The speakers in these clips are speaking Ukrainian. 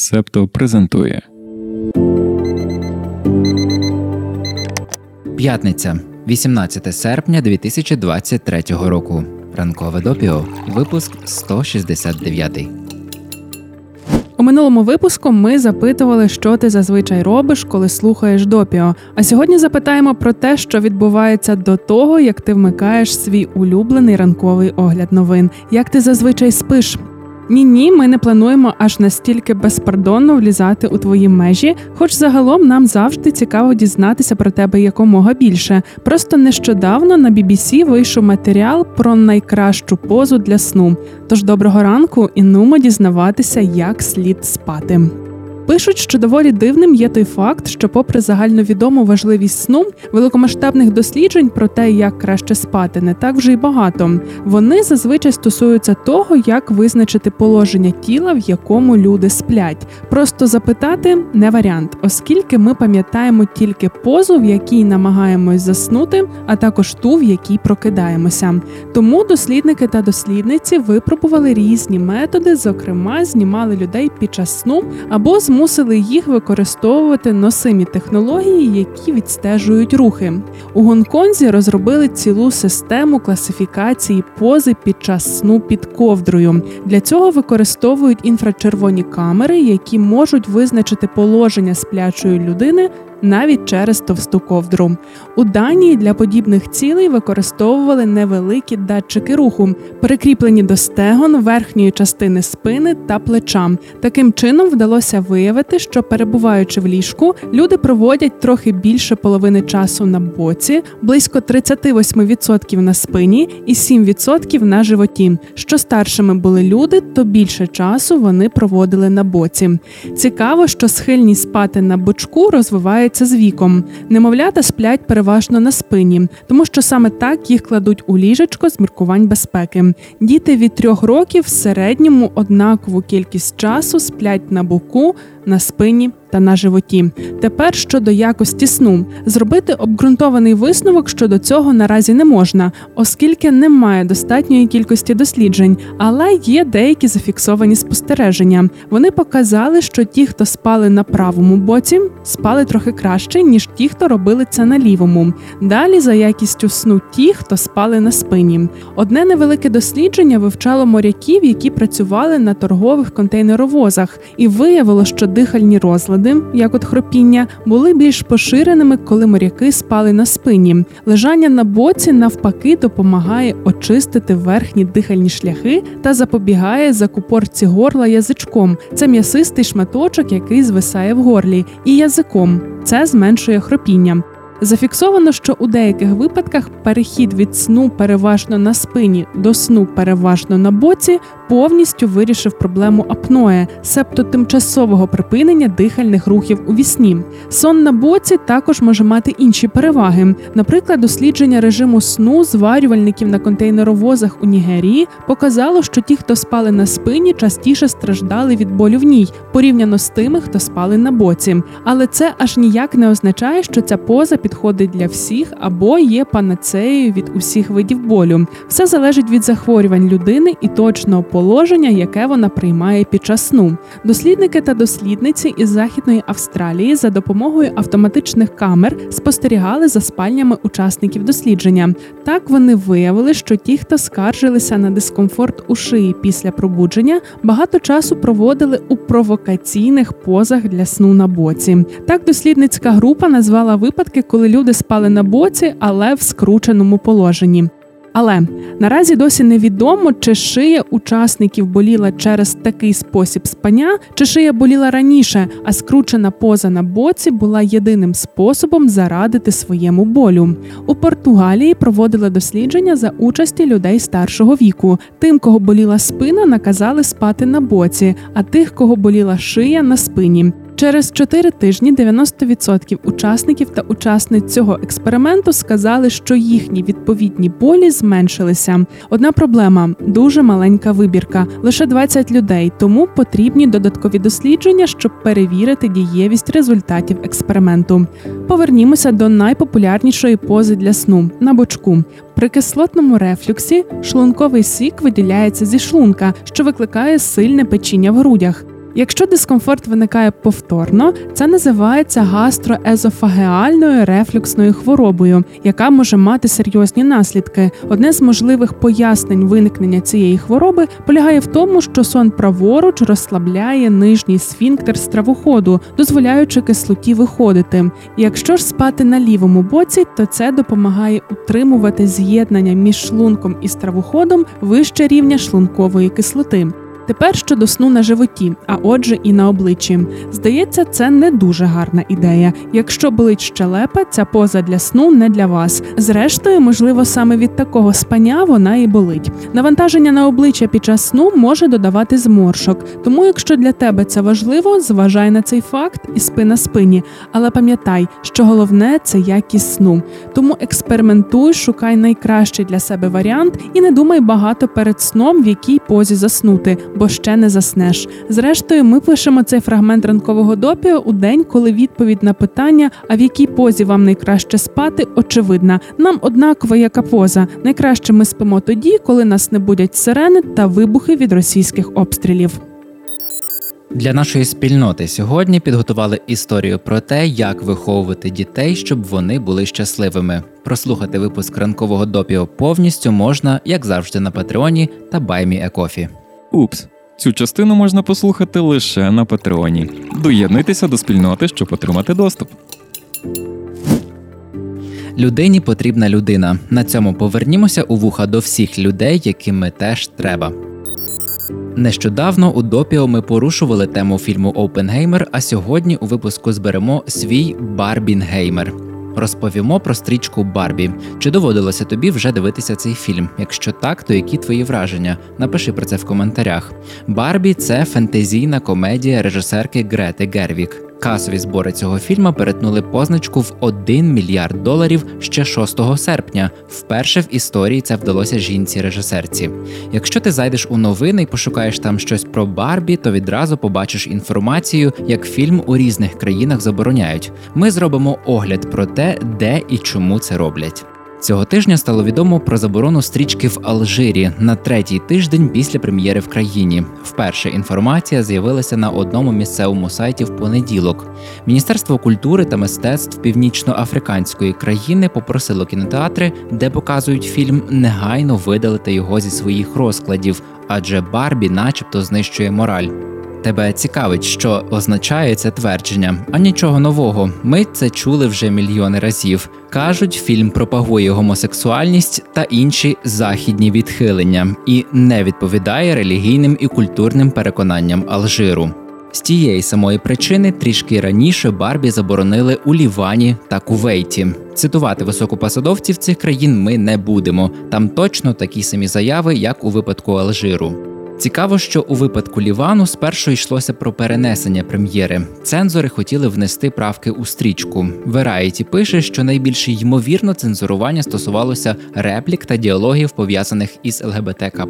Септо презентує П'ятниця, 18 серпня 2023 року. Ранкове допіо. Випуск 169. У минулому випуску ми запитували, що ти зазвичай робиш, коли слухаєш допіо. А сьогодні запитаємо про те, що відбувається до того, як ти вмикаєш свій улюблений ранковий огляд новин. Як ти зазвичай спиш? Ні, ні, ми не плануємо аж настільки безпардонно влізати у твої межі, хоч загалом нам завжди цікаво дізнатися про тебе якомога більше. Просто нещодавно на BBC вийшов матеріал про найкращу позу для сну. Тож доброго ранку і нумо дізнаватися, як слід спати. Пишуть, що доволі дивним є той факт, що, попри загальновідому важливість сну, великомасштабних досліджень про те, як краще спати, не так вже й багато. Вони зазвичай стосуються того, як визначити положення тіла, в якому люди сплять. Просто запитати не варіант, оскільки ми пам'ятаємо тільки позу, в якій намагаємось заснути, а також ту, в якій прокидаємося. Тому дослідники та дослідниці випробували різні методи, зокрема, знімали людей під час сну або змусили змусили їх використовувати носимі технології, які відстежують рухи. У Гонконзі розробили цілу систему класифікації пози під час сну під ковдрою. Для цього використовують інфрачервоні камери, які можуть визначити положення сплячої людини навіть через товсту ковдру. У Данії для подібних цілей використовували невеликі датчики руху, прикріплені до стегон, верхньої частини спини та плеча. Таким чином вдалося виявити, що перебуваючи в ліжку, люди проводять трохи більше половини часу на боці, близько 38% на спині і 7% на животі. Що старшими були люди, то більше часу вони проводили на боці. Цікаво, що схильність спати на бочку розвивається розвивається з віком. Немовлята сплять переважно на спині, тому що саме так їх кладуть у ліжечко з міркувань безпеки. Діти від трьох років в середньому однакову кількість часу сплять на боку, на спині та на животі. Тепер щодо якості сну зробити обґрунтований висновок щодо цього наразі не можна, оскільки немає достатньої кількості досліджень, але є деякі зафіксовані спостереження. Вони показали, що ті, хто спали на правому боці, спали трохи краще, ніж ті, хто робили це на лівому. Далі за якістю сну ті, хто спали на спині. Одне невелике дослідження вивчало моряків, які працювали на торгових контейнеровозах, і виявило, що дихальні розлади, як от хропіння, були більш поширеними, коли моряки спали на спині. Лежання на боці навпаки допомагає очистити верхні дихальні шляхи та запобігає закупорці горла язичком. Це м'ясистий шматочок, який звисає в горлі, і язиком. Це зменшує хропіння. Зафіксовано, що у деяких випадках перехід від сну переважно на спині до сну переважно на боці повністю вирішив проблему апноє, себто тимчасового припинення дихальних рухів у вісні. Сон на боці також може мати інші переваги. Наприклад, дослідження режиму сну зварювальників на контейнеровозах у Нігерії показало, що ті, хто спали на спині, частіше страждали від болю в ній, порівняно з тими, хто спали на боці. Але це аж ніяк не означає, що ця поза підходить для всіх або є панацеєю від усіх видів болю. Все залежить від захворювань людини і точного положення, яке вона приймає під час сну. Дослідники та дослідниці із Західної Австралії за допомогою автоматичних камер спостерігали за спальнями учасників дослідження. Так вони виявили, що ті, хто скаржилися на дискомфорт у шиї після пробудження, багато часу проводили у провокаційних позах для сну на боці. Так дослідницька група назвала випадки, коли люди спали на боці, але в скрученому положенні. Але наразі досі невідомо, чи шия учасників боліла через такий спосіб спання, чи шия боліла раніше, а скручена поза на боці була єдиним способом зарадити своєму болю. У Португалії проводили дослідження за участі людей старшого віку. Тим, кого боліла спина, наказали спати на боці, а тих, кого боліла шия на спині. Через чотири тижні 90% учасників та учасниць цього експерименту сказали, що їхні відповідні болі зменшилися. Одна проблема дуже маленька вибірка, лише 20 людей, тому потрібні додаткові дослідження, щоб перевірити дієвість результатів експерименту. Повернімося до найпопулярнішої пози для сну на бочку. При кислотному рефлюксі шлунковий сік виділяється зі шлунка, що викликає сильне печіння в грудях. Якщо дискомфорт виникає повторно, це називається гастроезофагеальною рефлюксною хворобою, яка може мати серйозні наслідки. Одне з можливих пояснень виникнення цієї хвороби полягає в тому, що сон праворуч розслабляє нижній сфінктер стравоходу, дозволяючи кислоті виходити. Якщо ж спати на лівому боці, то це допомагає утримувати з'єднання між шлунком і стравоходом вище рівня шлункової кислоти. Тепер щодо сну на животі, а отже, і на обличчі. Здається, це не дуже гарна ідея. Якщо болить щелепа, ця поза для сну не для вас. Зрештою, можливо, саме від такого спання вона і болить. Навантаження на обличчя під час сну може додавати зморшок. Тому, якщо для тебе це важливо, зважай на цей факт і спи на спині. Але пам'ятай, що головне це якість сну. Тому експериментуй, шукай найкращий для себе варіант і не думай багато перед сном, в якій позі заснути бо ще не заснеш. Зрештою, ми пишемо цей фрагмент ранкового допіо у день, коли відповідь на питання, а в якій позі вам найкраще спати, очевидна. Нам однаково яка поза. Найкраще ми спимо тоді, коли нас не будять сирени та вибухи від російських обстрілів. Для нашої спільноти сьогодні підготували історію про те, як виховувати дітей, щоб вони були щасливими. Прослухати випуск ранкового допіо повністю можна, як завжди, на Патреоні та Баймі Екофі. Упс, цю частину можна послухати лише на Патреоні. Доєднуйтеся до спільноти, щоб отримати доступ. Людині потрібна людина. На цьому повернімося у вуха до всіх людей, яким ми теж треба. Нещодавно у допіо ми порушували тему фільму Опенгеймер, а сьогодні у випуску зберемо свій Барбінгеймер. Розповімо про стрічку Барбі. Чи доводилося тобі вже дивитися цей фільм? Якщо так, то які твої враження? Напиши про це в коментарях. Барбі це фентезійна комедія режисерки Грети Гервік. Касові збори цього фільму перетнули позначку в 1 мільярд доларів ще 6 серпня. Вперше в історії це вдалося жінці-режисерці. Якщо ти зайдеш у новини і пошукаєш там щось про Барбі, то відразу побачиш інформацію, як фільм у різних країнах забороняють. Ми зробимо огляд про те, де і чому це роблять. Цього тижня стало відомо про заборону стрічки в Алжирі на третій тиждень після прем'єри в країні. Вперше інформація з'явилася на одному місцевому сайті в понеділок. Міністерство культури та мистецтв північноафриканської країни попросило кінотеатри, де показують фільм, негайно видалити його зі своїх розкладів, адже Барбі, начебто, знищує мораль. Тебе цікавить, що означає це твердження, а нічого нового. Ми це чули вже мільйони разів. Кажуть, фільм пропагує гомосексуальність та інші західні відхилення і не відповідає релігійним і культурним переконанням Алжиру. З тієї самої причини трішки раніше Барбі заборонили у Лівані та Кувейті. Цитувати високопосадовців цих країн ми не будемо. Там точно такі самі заяви, як у випадку Алжиру. Цікаво, що у випадку Лівану спершу йшлося про перенесення прем'єри. Цензори хотіли внести правки у стрічку. Variety пише, що найбільш ймовірно цензурування стосувалося реплік та діалогів пов'язаних із ЛГБТК.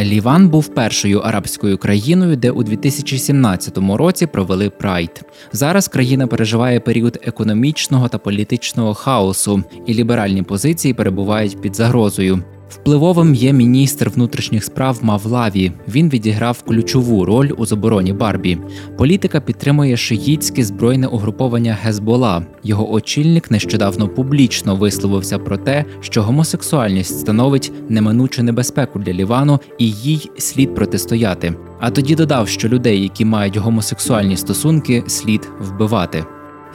Ліван був першою арабською країною, де у 2017 році провели прайд. Зараз країна переживає період економічного та політичного хаосу, і ліберальні позиції перебувають під загрозою. Впливовим є міністр внутрішніх справ Мавлаві. Він відіграв ключову роль у забороні Барбі. Політика підтримує шиїтське збройне угруповання Гезбола. Його очільник нещодавно публічно висловився про те, що гомосексуальність становить неминучу небезпеку для Лівану і їй слід протистояти. А тоді додав, що людей, які мають гомосексуальні стосунки, слід вбивати.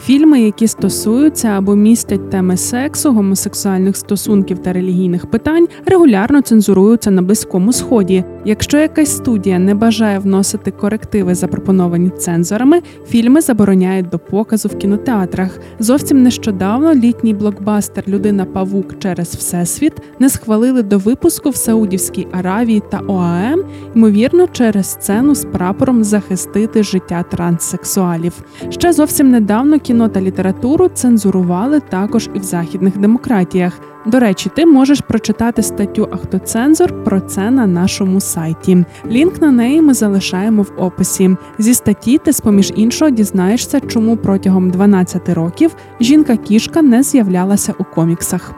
Фільми, які стосуються або містять теми сексу, гомосексуальних стосунків та релігійних питань, регулярно цензуруються на близькому сході. Якщо якась студія не бажає вносити корективи, запропоновані цензорами, фільми забороняють до показу в кінотеатрах. Зовсім нещодавно літній блокбастер Людина Павук через всесвіт не схвалили до випуску в Саудівській Аравії та ОАЕ, ймовірно, через сцену з прапором захистити життя транссексуалів. Ще зовсім недавно кіно та літературу цензурували також і в західних демократіях. До речі, ти можеш прочитати статтю Ахтоцензор про це на нашому сайті. Лінк на неї ми залишаємо в описі. Зі статті ти, з поміж іншого, дізнаєшся, чому протягом 12 років жінка-кішка не з'являлася у коміксах.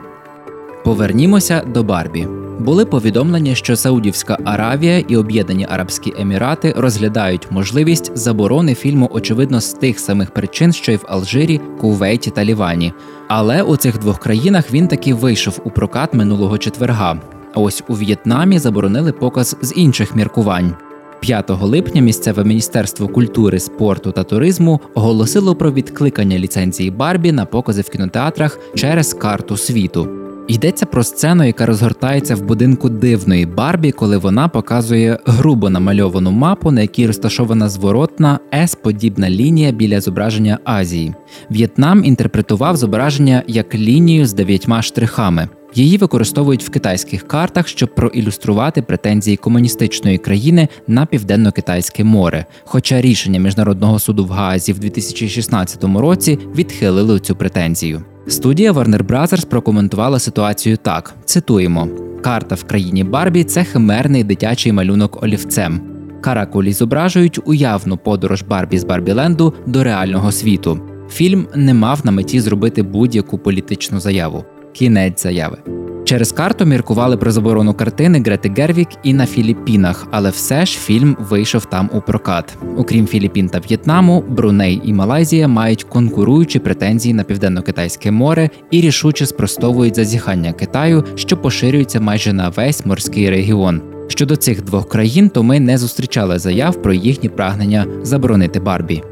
Повернімося до Барбі. Були повідомлення, що Саудівська Аравія і Об'єднані Арабські Емірати розглядають можливість заборони фільму, очевидно, з тих самих причин, що й в Алжирі, Кувейті та Лівані. Але у цих двох країнах він таки вийшов у прокат минулого четверга. А ось у В'єтнамі заборонили показ з інших міркувань. 5 липня місцеве міністерство культури, спорту та туризму оголосило про відкликання ліцензії Барбі на покази в кінотеатрах через карту світу. Йдеться про сцену, яка розгортається в будинку дивної Барбі, коли вона показує грубо намальовану мапу, на якій розташована зворотна С-подібна лінія біля зображення Азії. В'єтнам інтерпретував зображення як лінію з дев'ятьма штрихами. Її використовують в китайських картах, щоб проілюструвати претензії комуністичної країни на південно-китайське море. Хоча рішення міжнародного суду в Гаазі в 2016 році відхилили цю претензію. Студія Warner Bros. прокоментувала ситуацію так: цитуємо: карта в країні Барбі це химерний дитячий малюнок олівцем. Каракулі зображують уявну подорож Барбі з Барбіленду до реального світу. Фільм не мав на меті зробити будь-яку політичну заяву. Кінець заяви. Через карту міркували про заборону картини Грети Гервік і на Філіппінах, але все ж фільм вийшов там у прокат. Окрім Філіппін та В'єтнаму, Бруней і Малайзія мають конкуруючі претензії на південно-китайське море і рішуче спростовують зазіхання Китаю, що поширюється майже на весь морський регіон. Щодо цих двох країн, то ми не зустрічали заяв про їхні прагнення заборонити Барбі.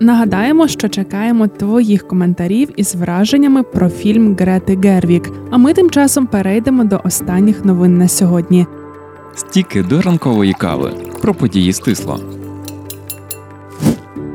Нагадаємо, що чекаємо твоїх коментарів із враженнями про фільм Грети Гервік. А ми тим часом перейдемо до останніх новин на сьогодні. Стіки до ранкової кави про події стисло.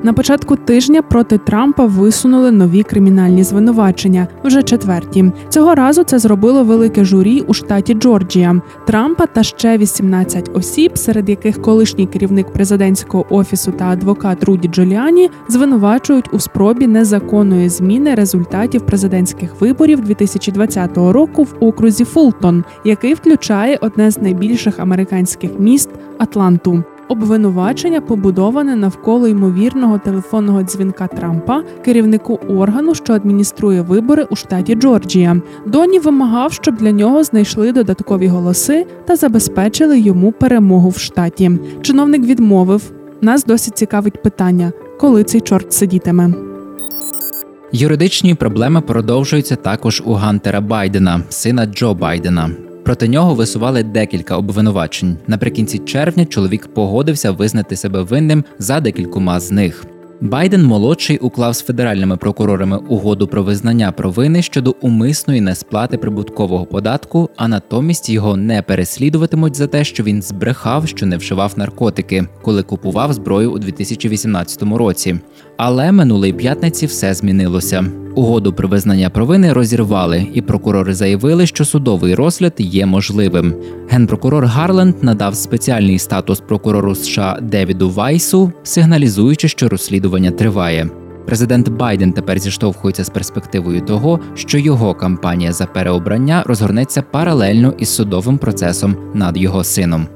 На початку тижня проти Трампа висунули нові кримінальні звинувачення, вже четверті. Цього разу це зробило велике журі у штаті Джорджія. Трампа та ще 18 осіб, серед яких колишній керівник президентського офісу та адвокат Руді Джуліані, звинувачують у спробі незаконної зміни результатів президентських виборів 2020 року в окрузі Фултон, який включає одне з найбільших американських міст Атланту. Обвинувачення побудоване навколо ймовірного телефонного дзвінка Трампа, керівнику органу, що адмініструє вибори у штаті Джорджія. Доні вимагав, щоб для нього знайшли додаткові голоси та забезпечили йому перемогу в штаті. Чиновник відмовив. Нас досить цікавить питання, коли цей чорт сидітиме. Юридичні проблеми продовжуються також у Гантера Байдена, сина Джо Байдена. Проти нього висували декілька обвинувачень. Наприкінці червня чоловік погодився визнати себе винним за декількома з них. Байден молодший уклав з федеральними прокурорами угоду про визнання провини щодо умисної несплати прибуткового податку, а натомість його не переслідуватимуть за те, що він збрехав, що не вживав наркотики, коли купував зброю у 2018 році. Але минулої п'ятниці все змінилося. Угоду про визнання провини розірвали, і прокурори заявили, що судовий розгляд є можливим. Генпрокурор Гарленд надав спеціальний статус прокурору США Девіду Вайсу, сигналізуючи, що розслідування триває. Президент Байден тепер зіштовхується з перспективою того, що його кампанія за переобрання розгорнеться паралельно із судовим процесом над його сином.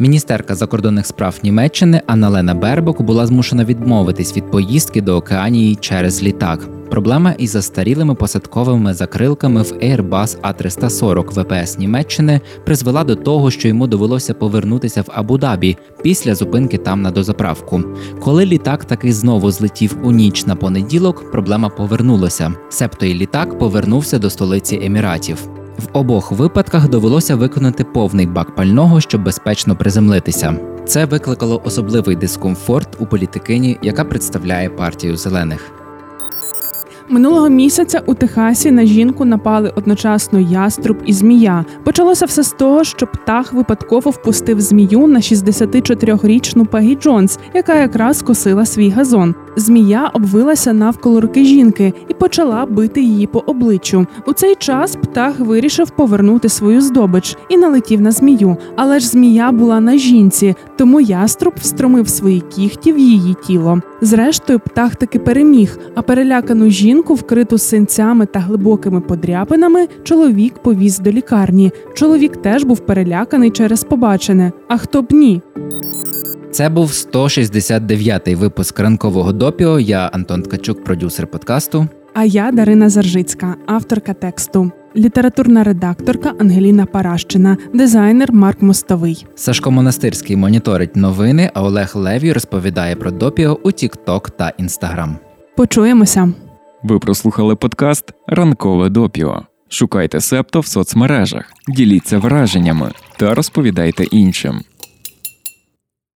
Міністерка закордонних справ Німеччини Анналена Бербок була змушена відмовитись від поїздки до Океанії через літак. Проблема із застарілими посадковими закрилками в Airbus A340 ВПС Німеччини призвела до того, що йому довелося повернутися в Абу-Дабі після зупинки там на дозаправку. Коли літак таки знову злетів у ніч на понеділок, проблема повернулася. Себто і літак повернувся до столиці Еміратів. В обох випадках довелося виконати повний бак пального, щоб безпечно приземлитися. Це викликало особливий дискомфорт у політикині, яка представляє партію зелених. Минулого місяця у Техасі на жінку напали одночасно яструб і змія. Почалося все з того, що птах випадково впустив змію на 64-річну Пегі Джонс, яка якраз косила свій газон. Змія обвилася навколо руки жінки і почала бити її по обличчю. У цей час птах вирішив повернути свою здобич і налетів на змію. Але ж змія була на жінці, тому яструб встромив свої кіхті в її тіло. Зрештою, птах таки переміг, а перелякану жінку, вкриту синцями та глибокими подряпинами, чоловік повіз до лікарні. Чоловік теж був переляканий через побачене. А хто б ні? Це був 169-й випуск ранкового допіо. Я Антон Ткачук, продюсер подкасту. А я Дарина Заржицька, авторка тексту. літературна редакторка Ангеліна Паращина, дизайнер Марк Мостовий. Сашко Монастирський моніторить новини, а Олег Левій розповідає про допіо у TikTok та Instagram. Почуємося. Ви прослухали подкаст Ранкове допіо. Шукайте септо в соцмережах, діліться враженнями та розповідайте іншим.